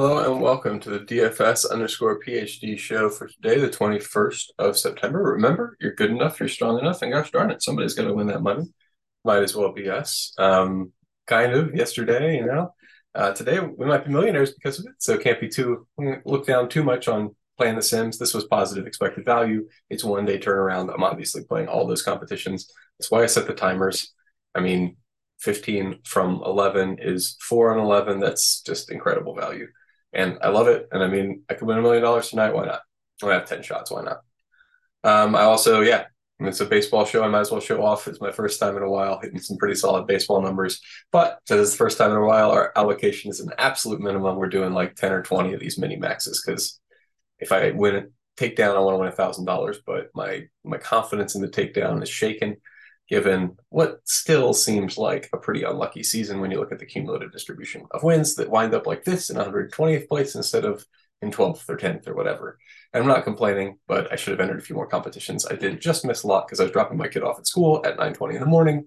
Hello and welcome to the DFS underscore PhD show for today, the 21st of September. Remember, you're good enough, you're strong enough, and gosh darn it, somebody's going to win that money. Might as well be us. Um, kind of yesterday, you know. Uh, today we might be millionaires because of it, so can't be too look down too much on playing The Sims. This was positive expected value. It's one day turnaround. I'm obviously playing all those competitions. That's why I set the timers. I mean, 15 from 11 is 4 on 11. That's just incredible value and I love it. And I mean, I could win a million dollars tonight. Why not? I have ten shots. Why not? Um, I also, yeah, it's a baseball show. I might as well show off. It's my first time in a while hitting some pretty solid baseball numbers. But because it's the first time in a while, our allocation is an absolute minimum. We're doing like ten or twenty of these mini maxes because if I win a takedown, I want to win a thousand dollars. But my my confidence in the takedown is shaken given what still seems like a pretty unlucky season when you look at the cumulative distribution of wins that wind up like this in 120th place instead of in 12th or 10th or whatever. And I'm not complaining, but I should have entered a few more competitions. I did just miss a lot because I was dropping my kid off at school at 9:20 in the morning.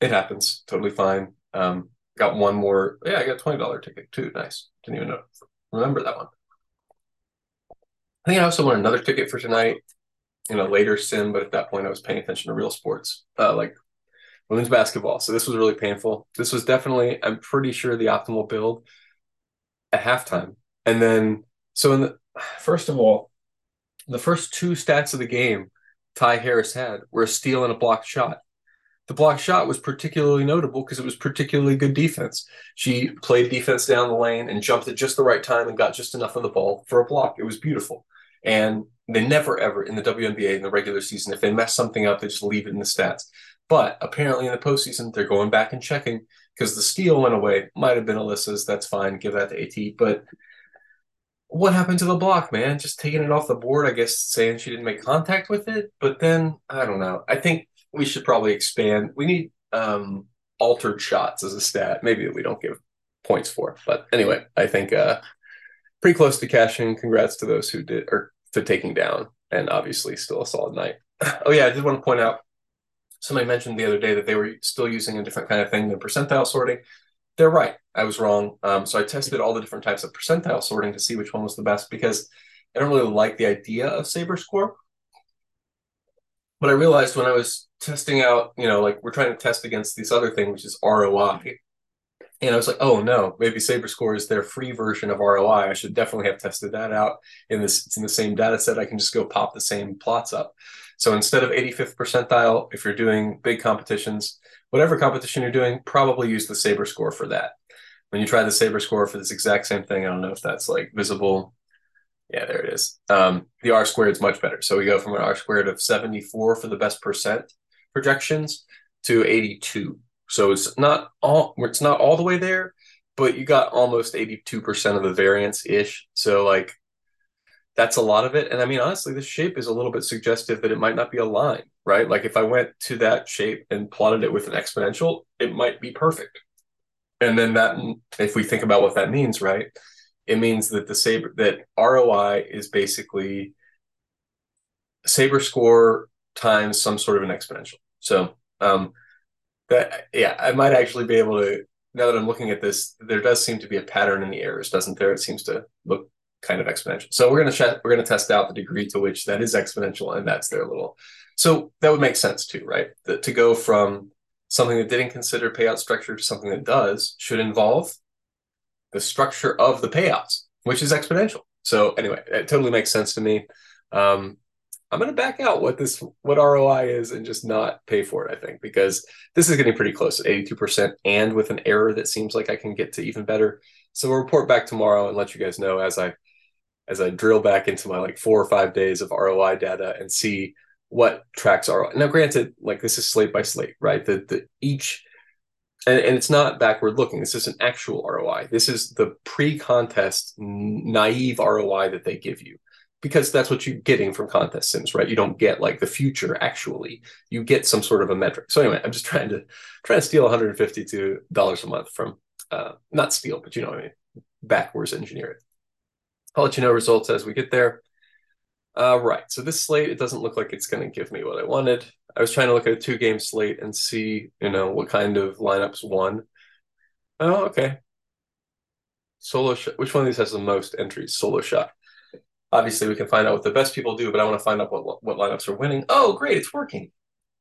It happens, totally fine. Um, got one more. Yeah, I got a twenty dollar ticket too. Nice. Didn't even know. Remember that one. I think I also won another ticket for tonight in a later sim, but at that point I was paying attention to real sports, uh, like women's basketball. So this was really painful. This was definitely, I'm pretty sure, the optimal build at halftime. And then, so in the first of all, the first two stats of the game Ty Harris had were a steal and a blocked shot. The blocked shot was particularly notable because it was particularly good defense. She played defense down the lane and jumped at just the right time and got just enough of the ball for a block. It was beautiful. And they never ever in the WNBA in the regular season, if they mess something up, they just leave it in the stats. But apparently in the postseason, they're going back and checking because the steal went away. Might have been Alyssa's. That's fine. Give that to AT. But what happened to the block, man? Just taking it off the board, I guess, saying she didn't make contact with it. But then I don't know. I think we should probably expand. We need um, altered shots as a stat. Maybe we don't give points for. But anyway, I think uh, pretty close to cashing. Congrats to those who did or to taking down, and obviously still a solid night. oh yeah, I did want to point out. Somebody mentioned the other day that they were still using a different kind of thing than percentile sorting. They're right. I was wrong. Um, so I tested all the different types of percentile sorting to see which one was the best because I don't really like the idea of Saber Score. But I realized when I was testing out, you know, like we're trying to test against this other thing, which is ROI. And I was like, oh no, maybe SaberScore is their free version of ROI. I should definitely have tested that out in this. It's in the same data set. I can just go pop the same plots up. So instead of 85th percentile, if you're doing big competitions, whatever competition you're doing, probably use the SaberScore for that. When you try the SaberScore for this exact same thing, I don't know if that's like visible. Yeah, there it is. Um, the R squared is much better. So we go from an R squared of 74 for the best percent projections to 82 so it's not all it's not all the way there, but you got almost 82% of the variance ish. So like that's a lot of it. And I mean, honestly, this shape is a little bit suggestive that it might not be a line, right? Like if I went to that shape and plotted it with an exponential, it might be perfect. And then that, if we think about what that means, right? It means that the saber that ROI is basically saber score times some sort of an exponential. So um, that yeah, I might actually be able to. Now that I'm looking at this, there does seem to be a pattern in the errors, doesn't there? It seems to look kind of exponential. So we're gonna check. We're gonna test out the degree to which that is exponential, and that's their little. So that would make sense too, right? That to go from something that didn't consider payout structure to something that does should involve the structure of the payouts, which is exponential. So anyway, it totally makes sense to me. Um, I'm going to back out what this what ROI is and just not pay for it. I think because this is getting pretty close at 82% and with an error that seems like I can get to even better. So we'll report back tomorrow and let you guys know as I as I drill back into my like four or five days of ROI data and see what tracks are. Now, granted, like this is slate by slate, right? The the each and, and it's not backward looking. This is an actual ROI. This is the pre-contest naive ROI that they give you because that's what you're getting from contest sims, right? You don't get like the future actually. You get some sort of a metric. So anyway, I'm just trying to trying to steal 152 dollars a month from uh not steal, but you know what I mean, backwards engineer it. I'll let you know results as we get there. Uh, right. So this slate, it doesn't look like it's going to give me what I wanted. I was trying to look at a two game slate and see, you know, what kind of lineups won. Oh, okay. Solo shot. Which one of these has the most entries? Solo shot. Obviously, we can find out what the best people do, but I want to find out what what lineups are winning. Oh, great, it's working.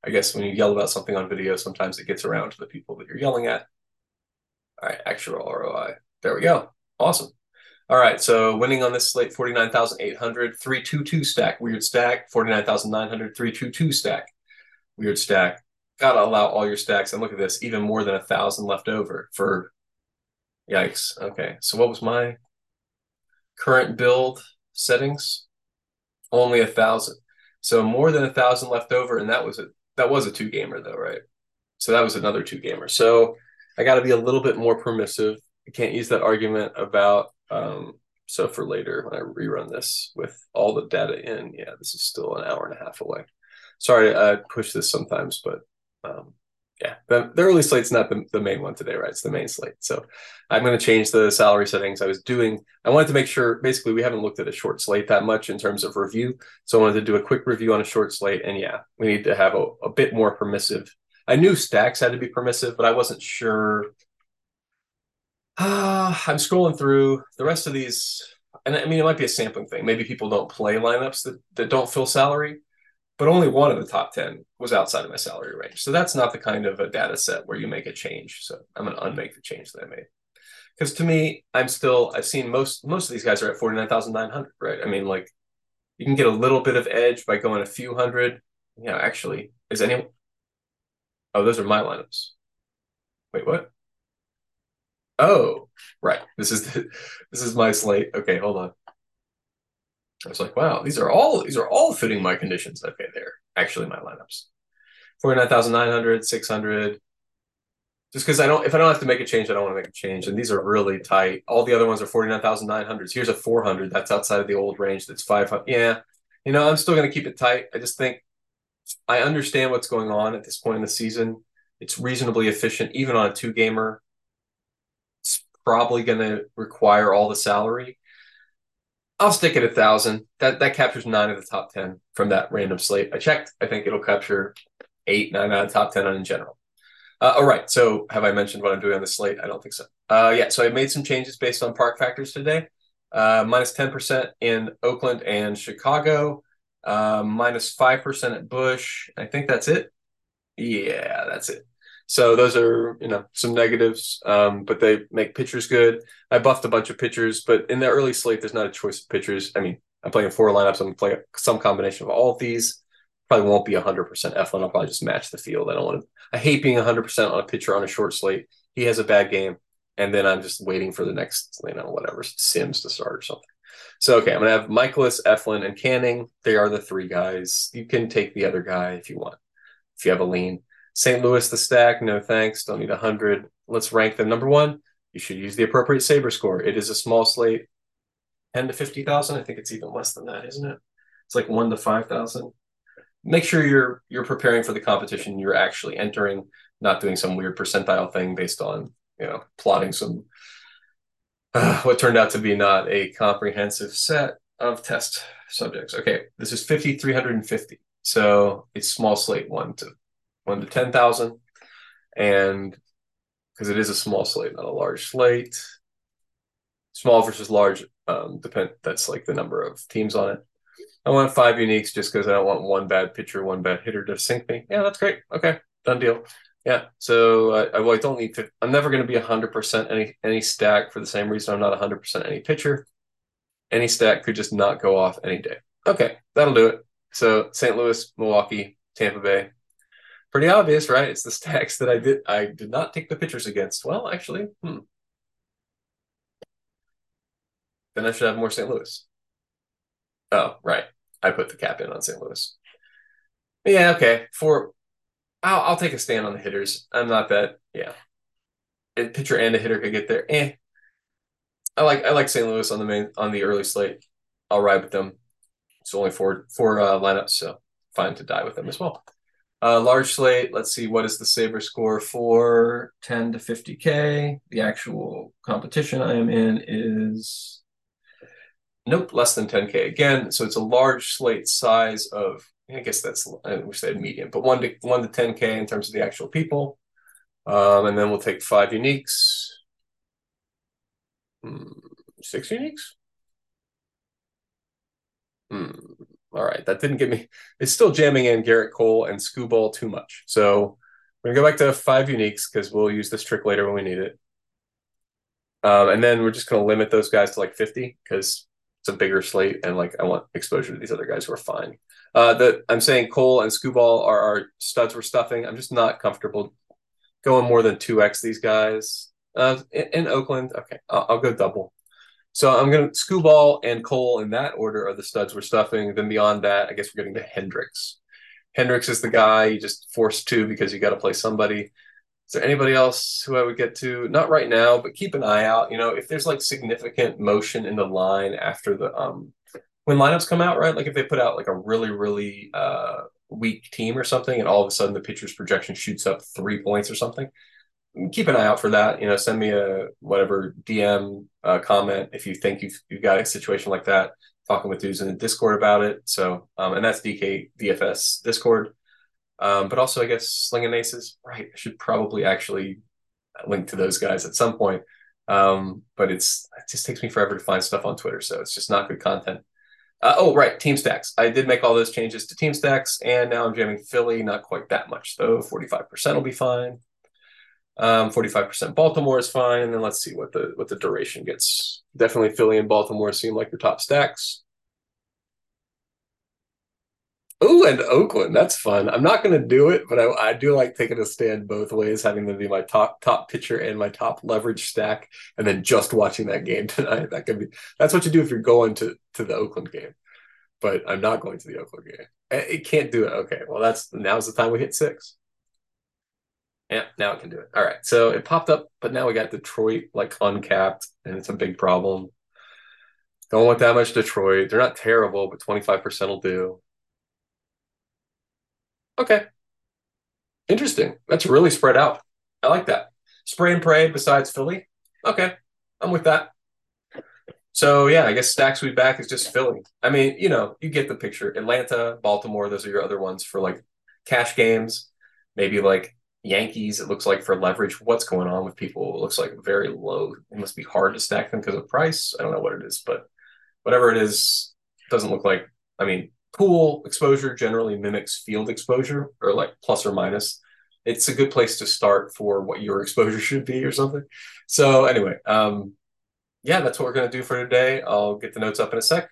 I guess when you yell about something on video, sometimes it gets around to the people that you're yelling at. All right, actual ROI. There we go. Awesome. All right, so winning on this slate 49,800, 322 stack. Weird stack. 49,900, 322 stack. Weird stack. Gotta allow all your stacks. And look at this, even more than a thousand left over for yikes. Okay, so what was my current build settings? Only a thousand. So more than a thousand left over, and that was a that was a two gamer though, right? So that was another two gamer. So I got to be a little bit more permissive. I can't use that argument about um, so for later when I rerun this with all the data in. Yeah, this is still an hour and a half away. Sorry, I push this sometimes, but um, yeah, the, the early slate's not the, the main one today, right? It's the main slate. So I'm going to change the salary settings. I was doing, I wanted to make sure, basically, we haven't looked at a short slate that much in terms of review. So I wanted to do a quick review on a short slate. And yeah, we need to have a, a bit more permissive. I knew stacks had to be permissive, but I wasn't sure. Uh, I'm scrolling through the rest of these. And I mean, it might be a sampling thing. Maybe people don't play lineups that, that don't fill salary but only one of the top 10 was outside of my salary range. So that's not the kind of a data set where you make a change. So I'm going to unmake the change that I made. Because to me, I'm still, I've seen most, most of these guys are at 49,900, right? I mean, like you can get a little bit of edge by going a few hundred. You know, actually, is anyone? Oh, those are my lineups. Wait, what? Oh, right. This is the, this is my slate. Okay, hold on. I was like, wow, these are all these are all fitting my conditions. Okay, they're actually my lineups. 49,900, 600. Just because I don't, if I don't have to make a change, I don't want to make a change. And these are really tight. All the other ones are 49,900s. Here's a 400. That's outside of the old range. That's 500. Yeah. You know, I'm still going to keep it tight. I just think I understand what's going on at this point in the season. It's reasonably efficient, even on a two gamer. It's probably going to require all the salary. I'll stick at a thousand. That that captures nine of the top ten from that random slate. I checked. I think it'll capture eight, nine out of the top ten in general. Uh, all right. So have I mentioned what I'm doing on the slate? I don't think so. Uh, yeah. So I made some changes based on park factors today. Uh, minus ten percent in Oakland and Chicago. Uh, minus five percent at Busch. I think that's it. Yeah, that's it. So those are you know some negatives, um, but they make pitchers good. I buffed a bunch of pitchers, but in the early slate, there's not a choice of pitchers. I mean, I'm playing four lineups. I'm playing some combination of all of these. Probably won't be 100% Eflin. I'll probably just match the field. I don't want to. I hate being 100% on a pitcher on a short slate. He has a bad game, and then I'm just waiting for the next, you know, whatever Sims to start or something. So okay, I'm gonna have Mikolas, Eflin, and Canning. They are the three guys. You can take the other guy if you want, if you have a lean. St. Louis, the stack, no thanks. Don't need 100. Let's rank them. Number one, you should use the appropriate Saber score. It is a small slate, 10 to 50,000. I think it's even less than that, isn't it? It's like 1 to 5,000. Make sure you're you're preparing for the competition you're actually entering, not doing some weird percentile thing based on, you know, plotting some uh, what turned out to be not a comprehensive set of test subjects. Okay, this is 5,350. So it's small slate 1 to one to 10,000. And because it is a small slate, not a large slate. Small versus large, um, depend. That's like the number of teams on it. I want five uniques just because I don't want one bad pitcher, one bad hitter to sink me. Yeah, that's great. Okay, done deal. Yeah, so I, well, I don't need to. I'm never going to be hundred percent any any stack for the same reason I'm not hundred percent any pitcher. Any stack could just not go off any day. Okay, that'll do it. So St. Louis, Milwaukee, Tampa Bay, pretty obvious, right? It's the stacks that I did I did not take the pitchers against. Well, actually, hmm. Then I should have more St. Louis. Oh, right. I put the cap in on St. Louis. Yeah, okay. For I'll I'll take a stand on the hitters. I'm not that yeah. A pitcher and a hitter could get there. Eh. I like I like St. Louis on the main on the early slate. I'll ride with them. It's only four four uh, lineups, so fine to die with them as well. Uh, large slate, let's see, what is the Sabre score for 10 to 50K? The actual competition I am in is, nope, less than 10K. Again, so it's a large slate size of, I guess that's, I wish they had medium, but 1 to, 1 to 10K in terms of the actual people. Um, and then we'll take five uniques. Hmm. Six uniques? Hmm. All right, that didn't get me. It's still jamming in Gerrit Cole and Skubal too much. So we're gonna go back to five uniques because we'll use this trick later when we need it. Um, and then we're just gonna limit those guys to like 50 because it's a bigger slate and like I want exposure to these other guys who are fine. Uh, that I'm saying Cole and Skubal are our studs we're stuffing. I'm just not comfortable going more than 2x these guys. Uh, in, in Oakland, okay, I'll, I'll go double. So I'm going to Skubal and Cole in that order are the studs we're stuffing. Then beyond that, I guess we're getting to Hendricks. Hendricks is the guy you just forced to because you got to play somebody. Is there anybody else who I would get to? Not right now, but keep an eye out. You know, if there's like significant motion in the line after the um when lineups come out, right? Like if they put out like a really, really uh weak team or something, and all of a sudden the pitcher's projection shoots up three points or something, keep an eye out for that. You know, send me a whatever DM uh, comment if you think you've, you've got a situation like that. Talking with dudes in the Discord about it. So, um, and that's DK DFS Discord. Um, but also, I guess slinging aces. Right, I should probably actually link to those guys at some point. Um, but it's it just takes me forever to find stuff on Twitter, so it's just not good content. Uh, oh, right, team stacks. I did make all those changes to team stacks, and now I'm jamming Philly. Not quite that much though. Forty five percent will be fine. Um, 45% Baltimore is fine. And then let's see what the what the duration gets. Definitely Philly and Baltimore seem like your top stacks. Oh, and Oakland. That's fun. I'm not going to do it, but I, I do like taking a stand both ways, having them be my top top pitcher and my top leverage stack, and then just watching that game tonight. That could be that's what you do if you're going to to the Oakland game. But I'm not going to the Oakland game. It can't do it. Okay, well that's now's the time we hit six. Yeah, now it can do it. All right. So it popped up, but now we got Detroit like uncapped, and it's a big problem. Don't want that much Detroit. They're not terrible, but 25% will do. Okay. Interesting. That's really spread out. I like that. Spray and pray besides Philly. Okay. I'm with that. So yeah, I guess stacks week back is just Philly. I mean, you know, you get the picture. Atlanta, Baltimore, those are your other ones for like cash games. Maybe like Yankees, it looks like for leverage, what's going on with people? It looks like very low. It must be hard to stack them because of price. I don't know what it is, but whatever it is, doesn't look like. I mean, pool exposure generally mimics field exposure or like plus or minus. It's a good place to start for what your exposure should be or something. So anyway, um, yeah, that's what we're gonna do for today. I'll get the notes up in a sec.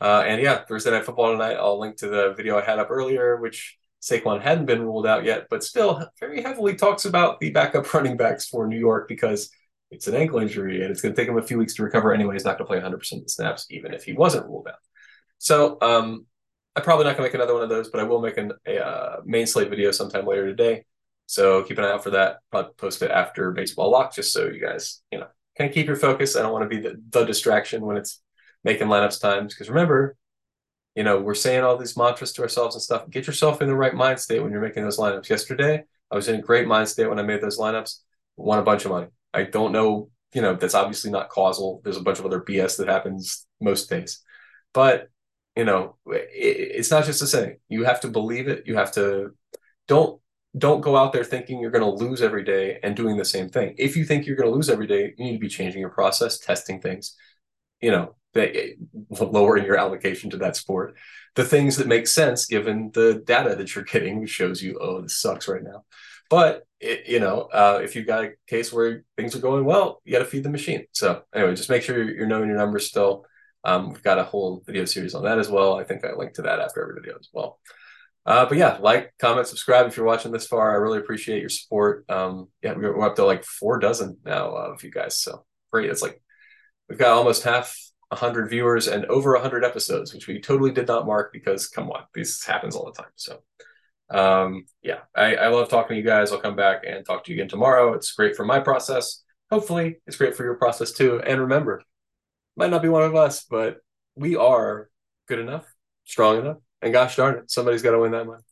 Uh, and yeah, Thursday night football tonight. I'll link to the video I had up earlier, which Saquon hadn't been ruled out yet, but still very heavily talks about the backup running backs for New York because it's an ankle injury and it's going to take him a few weeks to recover anyway. He's not going to play 100% of the snaps, even if he wasn't ruled out. So um, I'm probably not going to make another one of those, but I will make an, a uh, main slate video sometime later today. So keep an eye out for that. Probably post it after baseball lock, just so you guys, you know, can keep your focus. I don't want to be the, the distraction when it's making lineups times. Because remember, you know, we're saying all these mantras to ourselves and stuff. Get yourself in the right mind state when you're making those lineups. Yesterday, I was in a great mind state when I made those lineups, won a bunch of money. I don't know, you know, that's obviously not causal. There's a bunch of other BS that happens most days. But, you know, it, it's not just a saying. You have to believe it. You have to don't don't go out there thinking you're going to lose every day and doing the same thing. If you think you're going to lose every day, you need to be changing your process, testing things, you know, lowering your allocation to that sport. The things that make sense given the data that you're getting shows you, oh, this sucks right now. But it, you know, uh, if you've got a case where things are going well, you got to feed the machine. So anyway, just make sure you're knowing your numbers still. Um, we've got a whole video series on that as well. I think I linked to that after every video as well. Uh, but yeah, like, comment, subscribe if you're watching this far. I really appreciate your support. Um, yeah, we're up to like four dozen now of you guys. So great. It's like we've got almost half 100 viewers and over 100 episodes, which we totally did not mark because, come on, this happens all the time. So, um, yeah, I, I love talking to you guys. I'll come back and talk to you again tomorrow. It's great for my process. Hopefully, it's great for your process too. And remember, might not be one of us, but we are good enough, strong enough, and gosh darn it, somebody's got to win that money.